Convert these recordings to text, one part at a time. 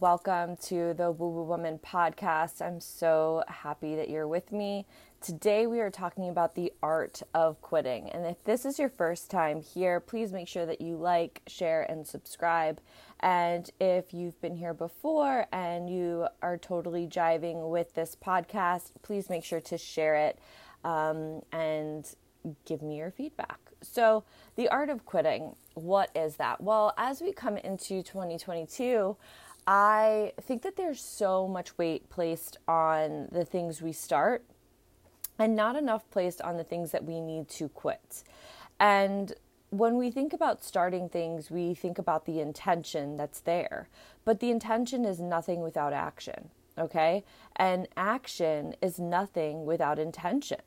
Welcome to the Woo Woo Woman podcast. I'm so happy that you're with me. Today we are talking about the art of quitting. And if this is your first time here, please make sure that you like, share, and subscribe. And if you've been here before and you are totally jiving with this podcast, please make sure to share it um, and give me your feedback. So, the art of quitting, what is that? Well, as we come into 2022, I think that there's so much weight placed on the things we start and not enough placed on the things that we need to quit. And when we think about starting things, we think about the intention that's there, but the intention is nothing without action, okay? And action is nothing without intention.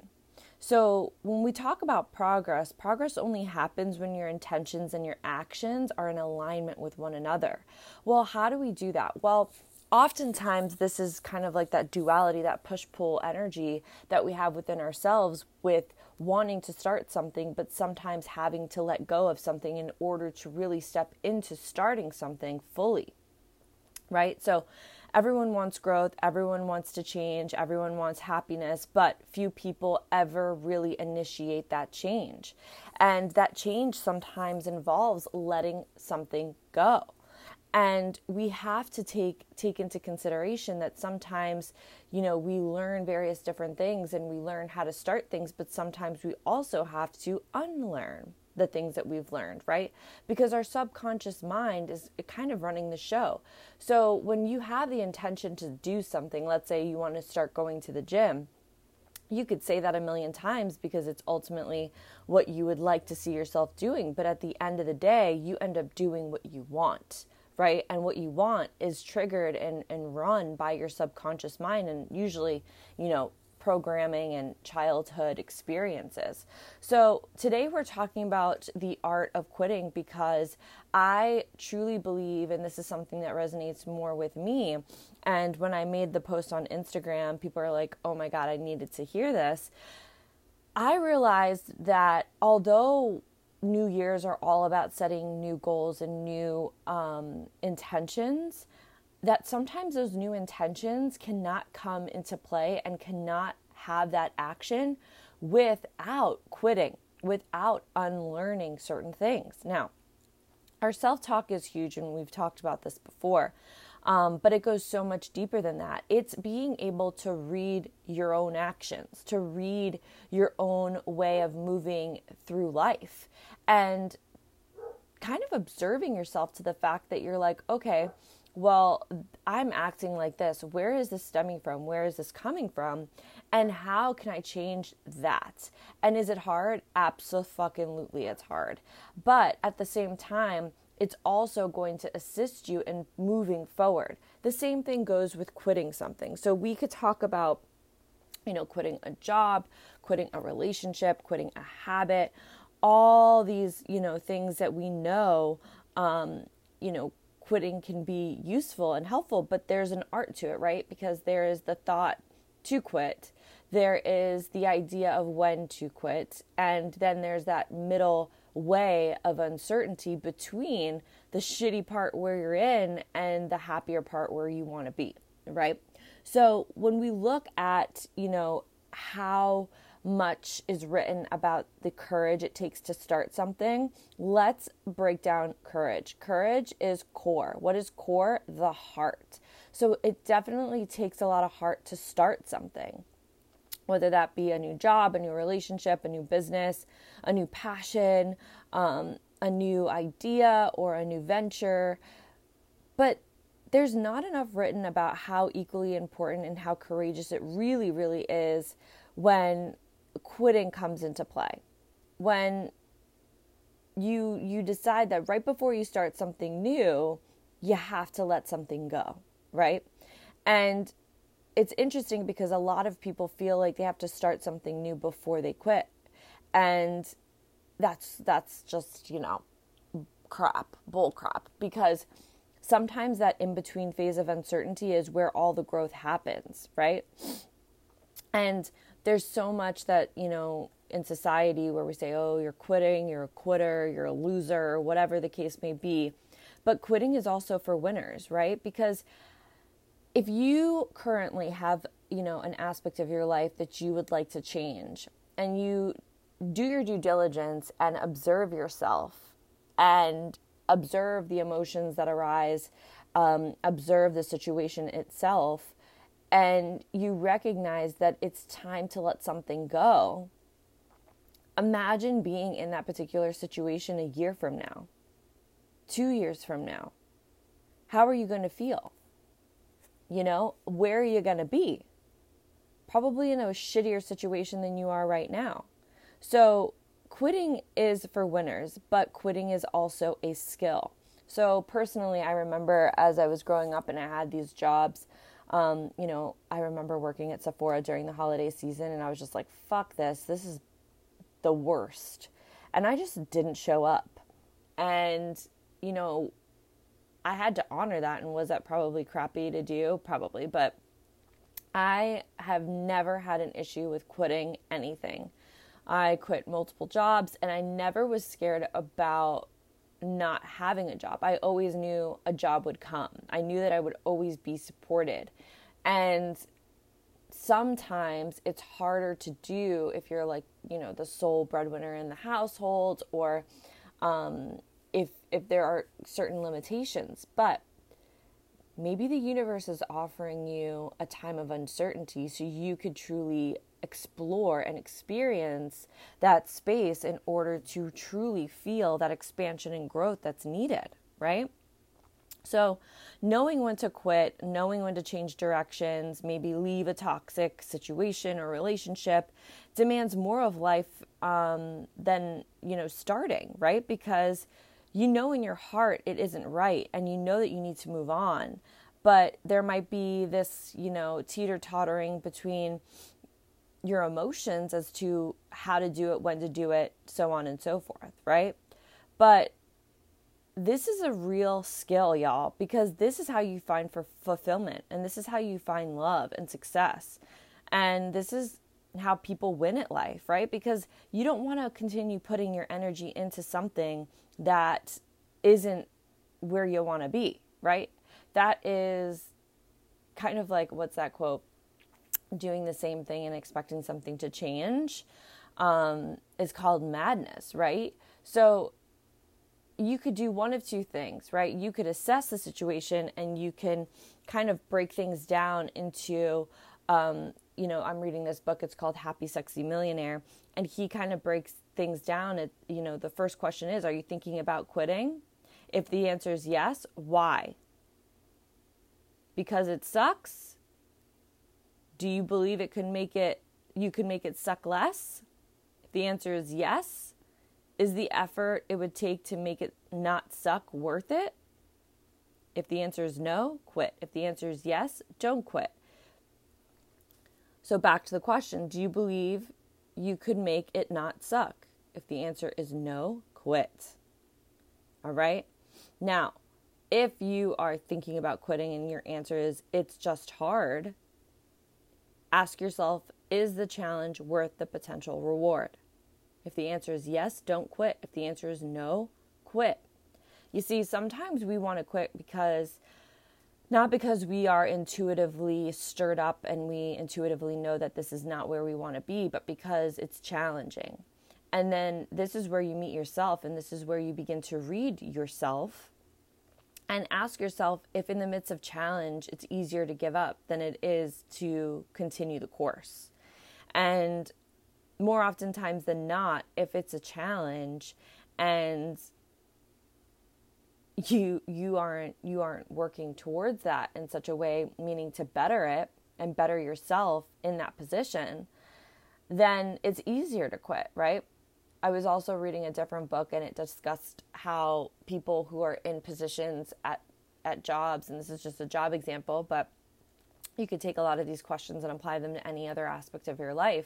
So, when we talk about progress, progress only happens when your intentions and your actions are in alignment with one another. Well, how do we do that? Well, oftentimes this is kind of like that duality, that push pull energy that we have within ourselves with wanting to start something, but sometimes having to let go of something in order to really step into starting something fully. Right? So, everyone wants growth, everyone wants to change, everyone wants happiness, but few people ever really initiate that change. And that change sometimes involves letting something go. And we have to take take into consideration that sometimes, you know, we learn various different things and we learn how to start things, but sometimes we also have to unlearn the things that we've learned, right? Because our subconscious mind is kind of running the show. So when you have the intention to do something, let's say you want to start going to the gym, you could say that a million times because it's ultimately what you would like to see yourself doing. But at the end of the day, you end up doing what you want, right? And what you want is triggered and, and run by your subconscious mind. And usually, you know, programming and childhood experiences. So, today we're talking about the art of quitting because I truly believe, and this is something that resonates more with me. And when I made the post on Instagram, people are like, oh my God, I needed to hear this. I realized that although New Year's are all about setting new goals and new um, intentions, that sometimes those new intentions cannot come into play and cannot have that action without quitting, without unlearning certain things. Now, our self talk is huge, and we've talked about this before, um, but it goes so much deeper than that. It's being able to read your own actions, to read your own way of moving through life, and kind of observing yourself to the fact that you're like, okay, well, I'm acting like this. Where is this stemming from? Where is this coming from? And how can I change that? And is it hard? Absolutely, it's hard. But at the same time, it's also going to assist you in moving forward. The same thing goes with quitting something. So we could talk about, you know, quitting a job, quitting a relationship, quitting a habit, all these, you know, things that we know, um, you know, quitting can be useful and helpful, but there's an art to it, right? Because there is the thought to quit, there is the idea of when to quit, and then there's that middle way of uncertainty between the shitty part where you're in and the happier part where you want to be, right? So when we look at, you know, how much is written about the courage it takes to start something. Let's break down courage. Courage is core. What is core? The heart. So it definitely takes a lot of heart to start something, whether that be a new job, a new relationship, a new business, a new passion, um, a new idea, or a new venture. But there's not enough written about how equally important and how courageous it really, really is when quitting comes into play. When you you decide that right before you start something new, you have to let something go, right? And it's interesting because a lot of people feel like they have to start something new before they quit. And that's that's just, you know, crap, bull crap because sometimes that in between phase of uncertainty is where all the growth happens, right? And there's so much that, you know, in society where we say, oh, you're quitting, you're a quitter, you're a loser, or whatever the case may be. But quitting is also for winners, right? Because if you currently have, you know, an aspect of your life that you would like to change and you do your due diligence and observe yourself and observe the emotions that arise, um, observe the situation itself, and you recognize that it's time to let something go, imagine being in that particular situation a year from now, two years from now. How are you going to feel? You know, where are you going to be? Probably in a shittier situation than you are right now. So, quitting is for winners, but quitting is also a skill. So, personally, I remember as I was growing up and I had these jobs, um, you know, I remember working at Sephora during the holiday season and I was just like, fuck this. This is the worst. And I just didn't show up. And, you know, I had to honor that. And was that probably crappy to do? Probably. But I have never had an issue with quitting anything. I quit multiple jobs and I never was scared about not having a job. I always knew a job would come. I knew that I would always be supported. And sometimes it's harder to do if you're like, you know, the sole breadwinner in the household or um, if if there are certain limitations. But maybe the universe is offering you a time of uncertainty so you could truly explore and experience that space in order to truly feel that expansion and growth that's needed, right? So, knowing when to quit, knowing when to change directions, maybe leave a toxic situation or relationship demands more of life um, than, you know, starting, right? Because you know in your heart it isn't right and you know that you need to move on. But there might be this, you know, teeter tottering between your emotions as to how to do it, when to do it, so on and so forth, right? But this is a real skill, y'all, because this is how you find for fulfillment and this is how you find love and success. And this is how people win at life, right? Because you don't want to continue putting your energy into something that isn't where you want to be, right? That is kind of like what's that quote? Doing the same thing and expecting something to change um, is called madness, right? So you could do one of two things, right? You could assess the situation and you can kind of break things down into, um, you know, I'm reading this book. It's called Happy Sexy Millionaire, and he kind of breaks things down. At you know, the first question is, are you thinking about quitting? If the answer is yes, why? Because it sucks. Do you believe it could make it? You could make it suck less. If the answer is yes, is the effort it would take to make it not suck worth it? If the answer is no, quit. If the answer is yes, don't quit. So, back to the question do you believe you could make it not suck? If the answer is no, quit. All right? Now, if you are thinking about quitting and your answer is it's just hard, ask yourself is the challenge worth the potential reward? If the answer is yes, don't quit. If the answer is no, quit. You see, sometimes we want to quit because not because we are intuitively stirred up and we intuitively know that this is not where we want to be, but because it's challenging. And then this is where you meet yourself, and this is where you begin to read yourself and ask yourself if, in the midst of challenge, it's easier to give up than it is to continue the course. And more oftentimes than not, if it's a challenge and you you aren't you aren't working towards that in such a way meaning to better it and better yourself in that position then it's easier to quit right i was also reading a different book and it discussed how people who are in positions at at jobs and this is just a job example but you could take a lot of these questions and apply them to any other aspect of your life.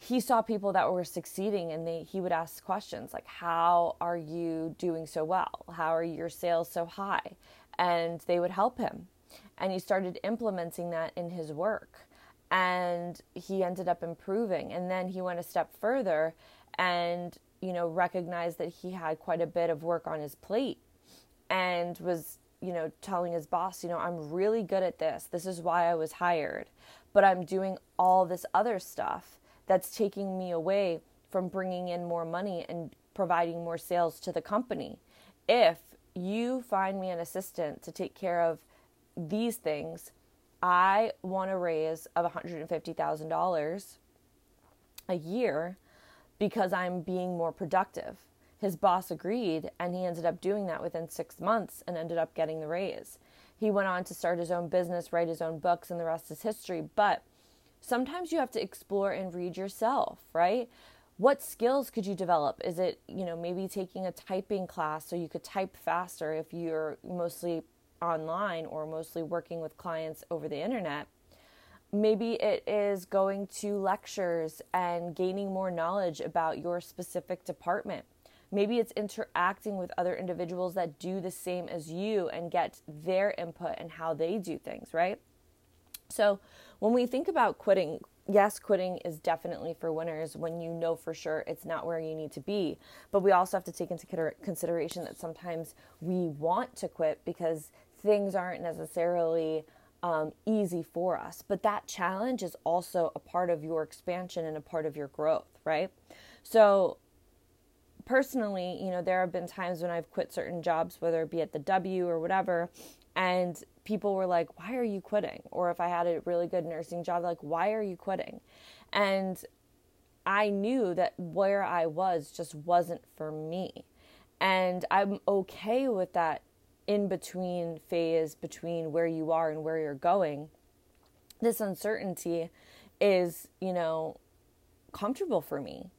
He saw people that were succeeding and they, he would ask questions like how are you doing so well? How are your sales so high? And they would help him. And he started implementing that in his work and he ended up improving. And then he went a step further and you know recognized that he had quite a bit of work on his plate and was you know telling his boss you know I'm really good at this. This is why I was hired. But I'm doing all this other stuff that's taking me away from bringing in more money and providing more sales to the company. If you find me an assistant to take care of these things, I want a raise of $150,000 a year because I'm being more productive. His boss agreed, and he ended up doing that within six months and ended up getting the raise. He went on to start his own business, write his own books, and the rest is history. But sometimes you have to explore and read yourself, right? What skills could you develop? Is it, you know, maybe taking a typing class so you could type faster if you're mostly online or mostly working with clients over the internet? Maybe it is going to lectures and gaining more knowledge about your specific department. Maybe it's interacting with other individuals that do the same as you and get their input and how they do things, right? So, when we think about quitting, yes, quitting is definitely for winners when you know for sure it's not where you need to be. But we also have to take into consideration that sometimes we want to quit because things aren't necessarily um, easy for us. But that challenge is also a part of your expansion and a part of your growth, right? So, personally, you know, there have been times when I've quit certain jobs, whether it be at the W or whatever, and people were like, Why are you quitting? Or if I had a really good nursing job, like, Why are you quitting? And I knew that where I was just wasn't for me. And I'm okay with that in between phase between where you are and where you're going. This uncertainty is, you know, comfortable for me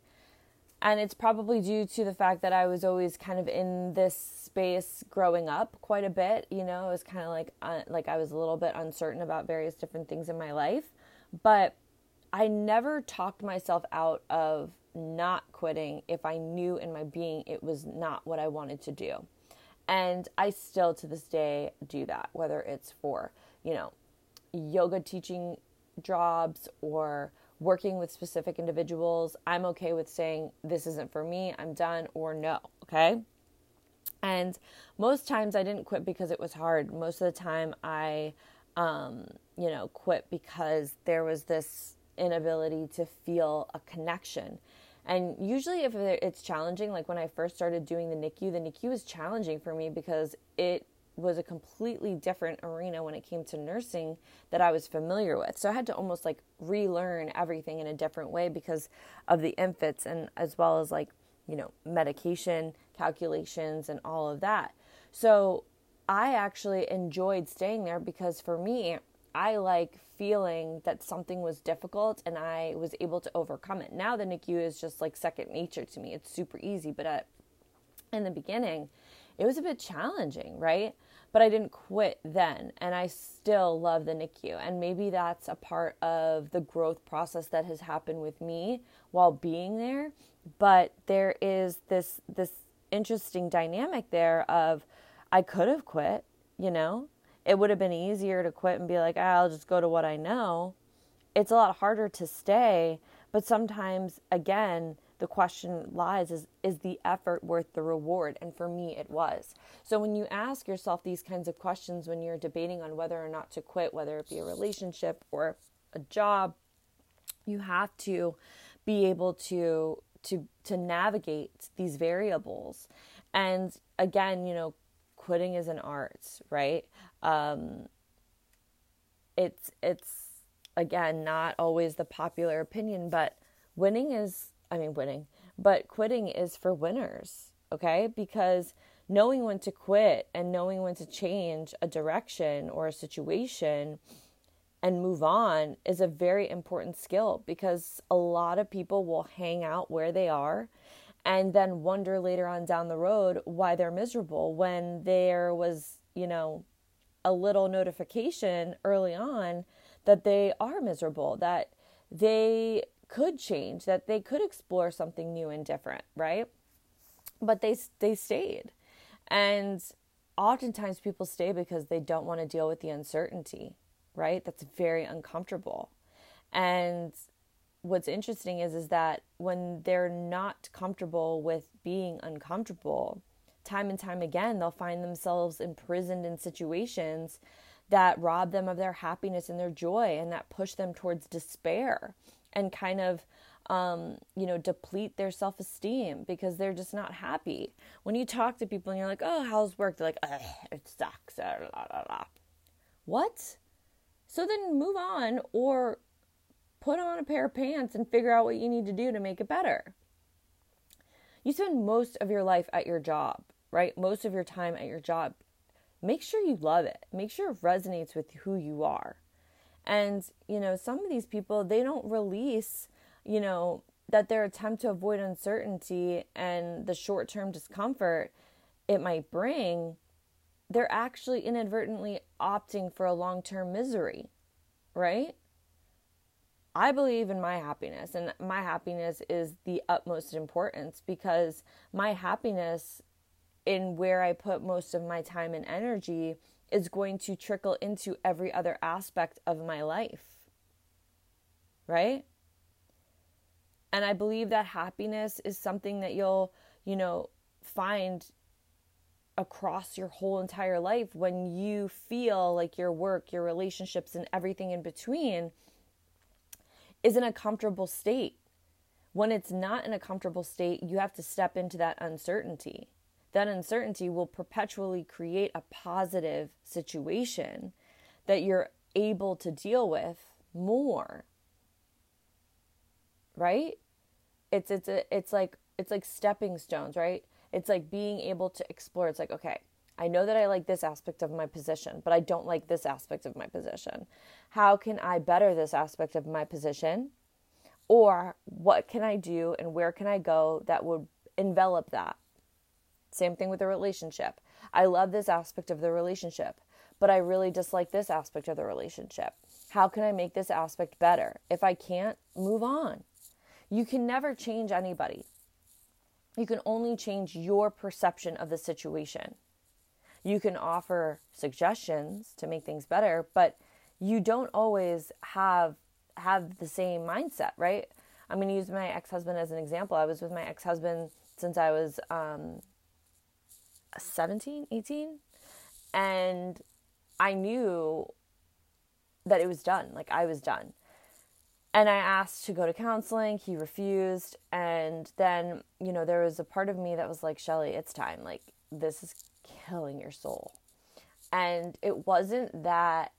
and it's probably due to the fact that I was always kind of in this space growing up quite a bit. You know, it was kind of like uh, like I was a little bit uncertain about various different things in my life, but I never talked myself out of not quitting if I knew in my being it was not what I wanted to do. And I still to this day do that, whether it's for, you know, yoga teaching jobs or working with specific individuals, I'm okay with saying, this isn't for me, I'm done, or no, okay? And most times I didn't quit because it was hard. Most of the time I, um, you know, quit because there was this inability to feel a connection. And usually, if it's challenging, like when I first started doing the NICU, the NICU was challenging for me because it was a completely different arena when it came to nursing that I was familiar with. So I had to almost like relearn everything in a different way because of the infants and as well as like, you know, medication calculations and all of that. So I actually enjoyed staying there because for me, I like feeling that something was difficult and I was able to overcome it. Now the NICU is just like second nature to me. It's super easy, but at, in the beginning, it was a bit challenging, right? But I didn't quit then, and I still love the NICU. And maybe that's a part of the growth process that has happened with me while being there. But there is this this interesting dynamic there of I could have quit, you know. It would have been easier to quit and be like, oh, I'll just go to what I know. It's a lot harder to stay, but sometimes again, the question lies is is the effort worth the reward? And for me it was. So when you ask yourself these kinds of questions when you're debating on whether or not to quit whether it be a relationship or a job you have to be able to to to navigate these variables. And again you know quitting is an art right um it's it's again not always the popular opinion but winning is I mean, winning, but quitting is for winners, okay? Because knowing when to quit and knowing when to change a direction or a situation and move on is a very important skill because a lot of people will hang out where they are and then wonder later on down the road why they're miserable when there was, you know, a little notification early on that they are miserable, that they could change, that they could explore something new and different, right? But they they stayed. And oftentimes people stay because they don't want to deal with the uncertainty, right? That's very uncomfortable. And what's interesting is is that when they're not comfortable with being uncomfortable, time and time again they'll find themselves imprisoned in situations that rob them of their happiness and their joy and that push them towards despair and kind of um, you know, deplete their self esteem because they're just not happy. When you talk to people and you're like, oh, how's work? They're like, it sucks. What? So then move on or put on a pair of pants and figure out what you need to do to make it better. You spend most of your life at your job, right? Most of your time at your job. Make sure you love it. Make sure it resonates with who you are. And, you know, some of these people, they don't release, you know, that their attempt to avoid uncertainty and the short term discomfort it might bring, they're actually inadvertently opting for a long term misery, right? I believe in my happiness, and my happiness is the utmost importance because my happiness in where I put most of my time and energy is going to trickle into every other aspect of my life. Right? And I believe that happiness is something that you'll, you know, find across your whole entire life when you feel like your work, your relationships, and everything in between is in a comfortable state. When it's not in a comfortable state, you have to step into that uncertainty that uncertainty will perpetually create a positive situation that you're able to deal with more right it's it's a, it's like it's like stepping stones right it's like being able to explore it's like okay I know that I like this aspect of my position, but I don't like this aspect of my position. How can I better this aspect of my position? Or what can I do and where can I go that would envelop that? Same thing with a relationship. I love this aspect of the relationship, but I really dislike this aspect of the relationship. How can I make this aspect better? If I can't, move on. You can never change anybody. You can only change your perception of the situation. You can offer suggestions to make things better, but you don't always have have the same mindset, right? I'm going to use my ex-husband as an example. I was with my ex-husband since I was um, 17, 18. And I knew that it was done. Like I was done. And I asked to go to counseling. He refused. And then, you know, there was a part of me that was like, Shelly, it's time. Like, this is killing your soul. And it wasn't that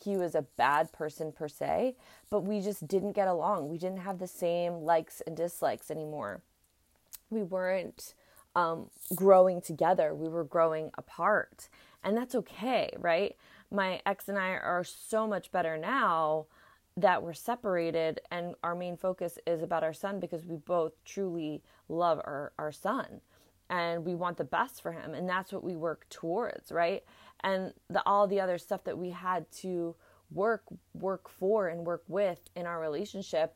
he was a bad person per se, but we just didn't get along. We didn't have the same likes and dislikes anymore. We weren't um, growing together. We were growing apart. And that's okay, right? My ex and I are so much better now that we're separated, and our main focus is about our son because we both truly love our, our son and we want the best for him. And that's what we work towards, right? And the, all the other stuff that we had to work work for and work with in our relationship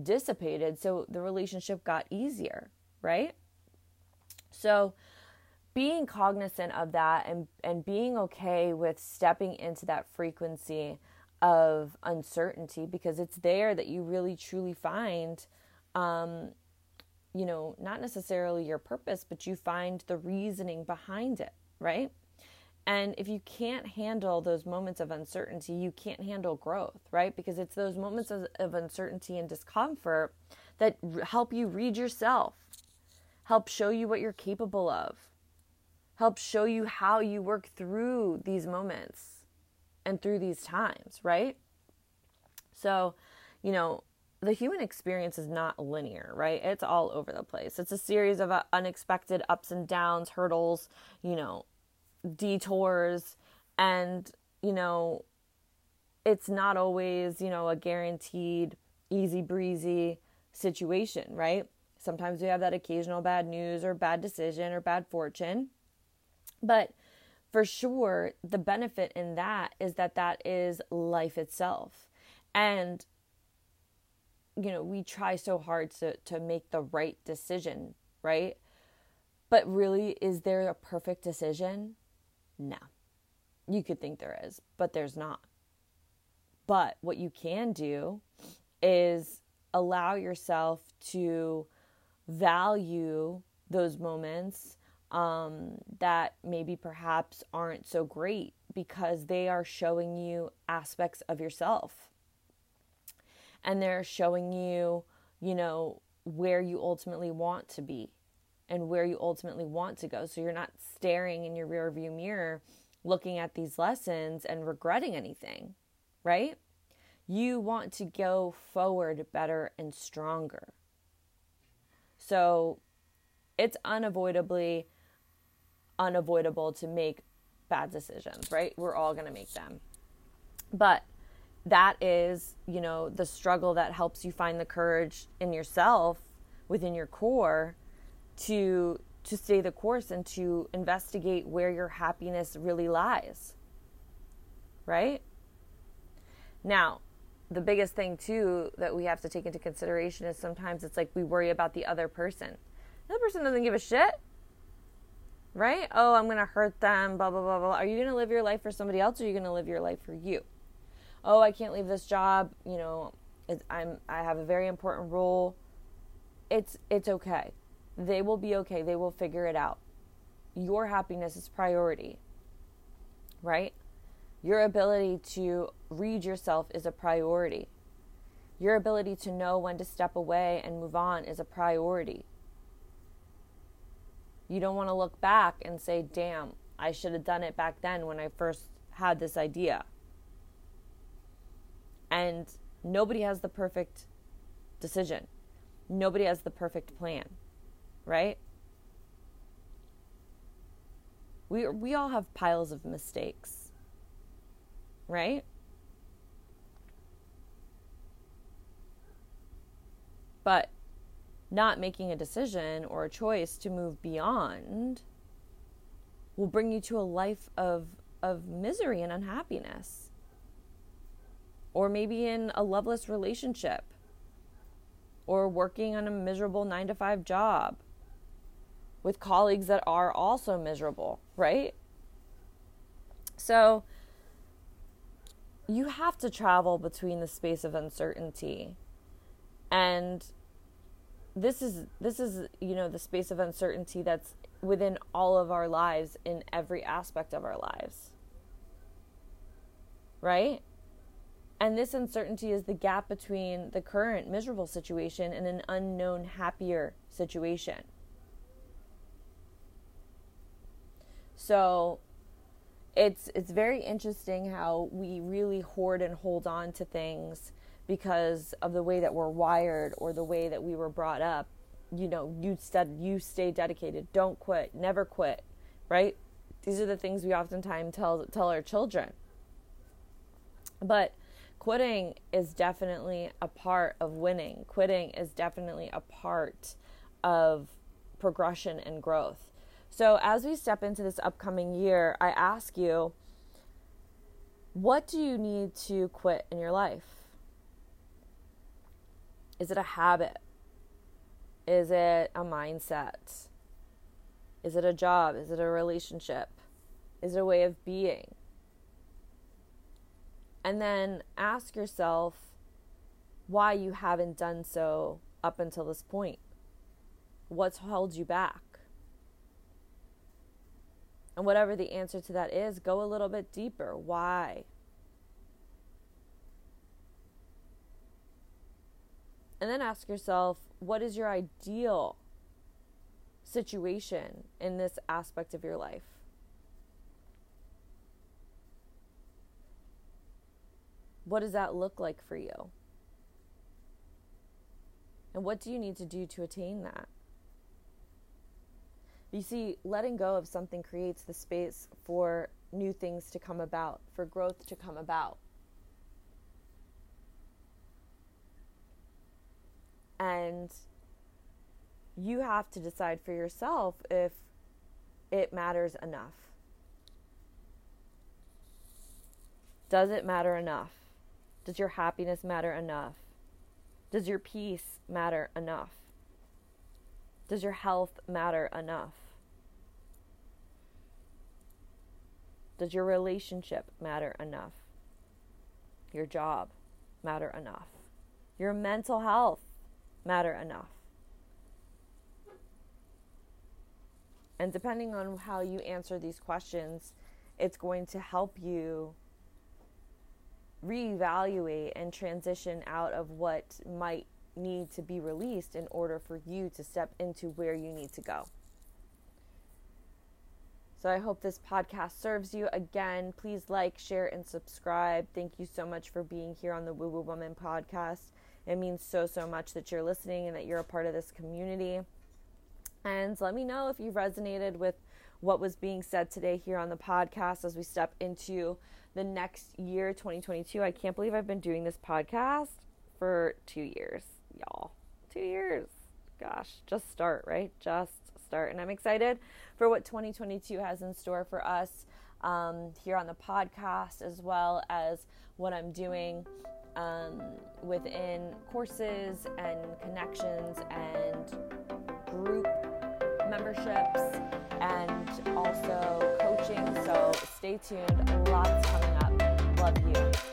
dissipated so the relationship got easier right so, being cognizant of that and, and being okay with stepping into that frequency of uncertainty because it's there that you really truly find, um, you know, not necessarily your purpose, but you find the reasoning behind it, right? And if you can't handle those moments of uncertainty, you can't handle growth, right? Because it's those moments of, of uncertainty and discomfort that help you read yourself, help show you what you're capable of, help show you how you work through these moments and through these times, right? So, you know, the human experience is not linear, right? It's all over the place. It's a series of uh, unexpected ups and downs, hurdles, you know, detours, and, you know, it's not always, you know, a guaranteed easy breezy situation, right? Sometimes we have that occasional bad news or bad decision or bad fortune. But for sure, the benefit in that is that that is life itself. And you know, we try so hard to to make the right decision, right? But really is there a perfect decision? No. You could think there is, but there's not. But what you can do is allow yourself to value those moments um, that maybe perhaps aren't so great because they are showing you aspects of yourself and they're showing you, you know, where you ultimately want to be and where you ultimately want to go. So you're not staring in your rearview mirror looking at these lessons and regretting anything, right? You want to go forward better and stronger. So it's unavoidably unavoidable to make bad decisions, right? We're all going to make them. But that is, you know, the struggle that helps you find the courage in yourself within your core to to stay the course and to investigate where your happiness really lies. Right? Now, the biggest thing too that we have to take into consideration is sometimes it's like we worry about the other person. The other person doesn't give a shit. Right? Oh, I'm going to hurt them, blah, blah, blah, blah. Are you going to live your life for somebody else or are you going to live your life for you? Oh, I can't leave this job. You know, I'm, I have a very important role. It's, it's okay. They will be okay. They will figure it out. Your happiness is priority. Right? Your ability to read yourself is a priority. Your ability to know when to step away and move on is a priority. You don't want to look back and say, damn, I should have done it back then when I first had this idea. And nobody has the perfect decision, nobody has the perfect plan, right? We, we all have piles of mistakes right? But not making a decision or a choice to move beyond will bring you to a life of, of misery and unhappiness. Or maybe in a loveless relationship, or working on a miserable nine to five job with colleagues that are also miserable, right? So, you have to travel between the space of uncertainty. And this is this is you know the space of uncertainty that's within all of our lives in every aspect of our lives. Right? And this uncertainty is the gap between the current miserable situation and an unknown happier situation. So it's it's very interesting how we really hoard and hold on to things because of the way that we're wired or the way that we were brought up. You know, you said you stay dedicated, don't quit, never quit, right? These are the things we oftentimes tell tell our children. But quitting is definitely a part of winning. Quitting is definitely a part of progression and growth. So, as we step into this upcoming year, I ask you, what do you need to quit in your life? Is it a habit? Is it a mindset? Is it a job? Is it a relationship? Is it a way of being? And then ask yourself why you haven't done so up until this point. What's held you back? And whatever the answer to that is, go a little bit deeper. Why? And then ask yourself, what is your ideal situation in this aspect of your life? What does that look like for you? And what do you need to do to attain that? You see, letting go of something creates the space for new things to come about, for growth to come about. And you have to decide for yourself if it matters enough. Does it matter enough? Does your happiness matter enough? Does your peace matter enough? Does your health matter enough? Does your relationship matter enough? Your job matter enough? Your mental health matter enough? And depending on how you answer these questions, it's going to help you reevaluate and transition out of what might need to be released in order for you to step into where you need to go. So I hope this podcast serves you. Again, please like, share, and subscribe. Thank you so much for being here on the Woo Woo Woman podcast. It means so, so much that you're listening and that you're a part of this community. And let me know if you resonated with what was being said today here on the podcast as we step into the next year, 2022. I can't believe I've been doing this podcast for two years, y'all. Two years. Gosh, just start, right? Just start. And I'm excited for what 2022 has in store for us um, here on the podcast, as well as what I'm doing um, within courses and connections and group memberships and also coaching. So stay tuned. Lots coming up. Love you.